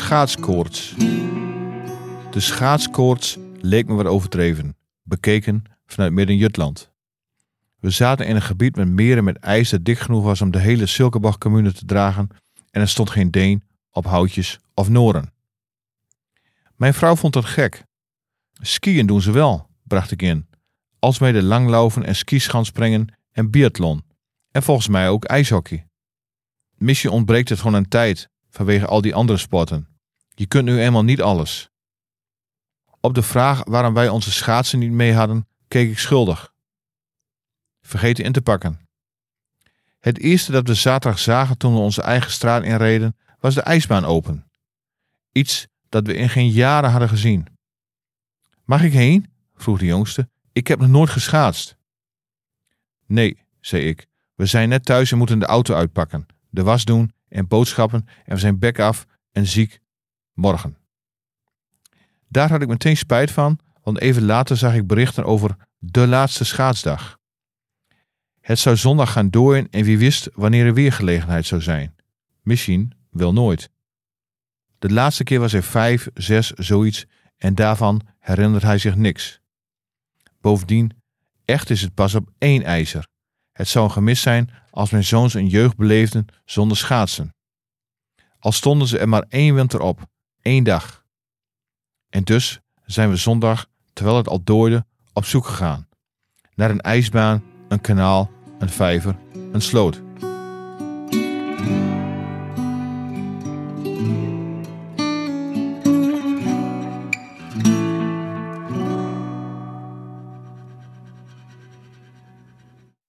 Schaatskoorts. De schaatskoorts leek me wat overdreven, bekeken vanuit Midden-Jutland. We zaten in een gebied met meren met ijs dat dik genoeg was om de hele Silkebach-commune te dragen en er stond geen deen op houtjes of noren. Mijn vrouw vond dat gek. Skiën doen ze wel, bracht ik in. Alsmede langlaufen en skischanspringen en biathlon. En volgens mij ook ijshockey. Misschien ontbreekt het gewoon aan tijd vanwege al die andere sporten. Je kunt nu eenmaal niet alles. Op de vraag waarom wij onze schaatsen niet mee hadden, keek ik schuldig. Vergeten in te pakken. Het eerste dat we zaterdag zagen toen we onze eigen straat inreden, was de ijsbaan open. Iets dat we in geen jaren hadden gezien. Mag ik heen? vroeg de jongste. Ik heb nog nooit geschaatst. Nee, zei ik. We zijn net thuis en moeten de auto uitpakken, de was doen en boodschappen en we zijn bek af en ziek morgen. Daar had ik meteen spijt van, want even later zag ik berichten over de laatste schaatsdag. Het zou zondag gaan dooien en wie wist wanneer er weer gelegenheid zou zijn. Misschien wel nooit. De laatste keer was hij vijf, zes, zoiets en daarvan herinnert hij zich niks. Bovendien, echt is het pas op één ijzer. Het zou een gemis zijn als mijn zoons een jeugd beleefden zonder schaatsen. Al stonden ze er maar één winter op, één dag. En dus zijn we zondag, terwijl het al dooide, op zoek gegaan. Naar een ijsbaan, een kanaal, een vijver, een sloot.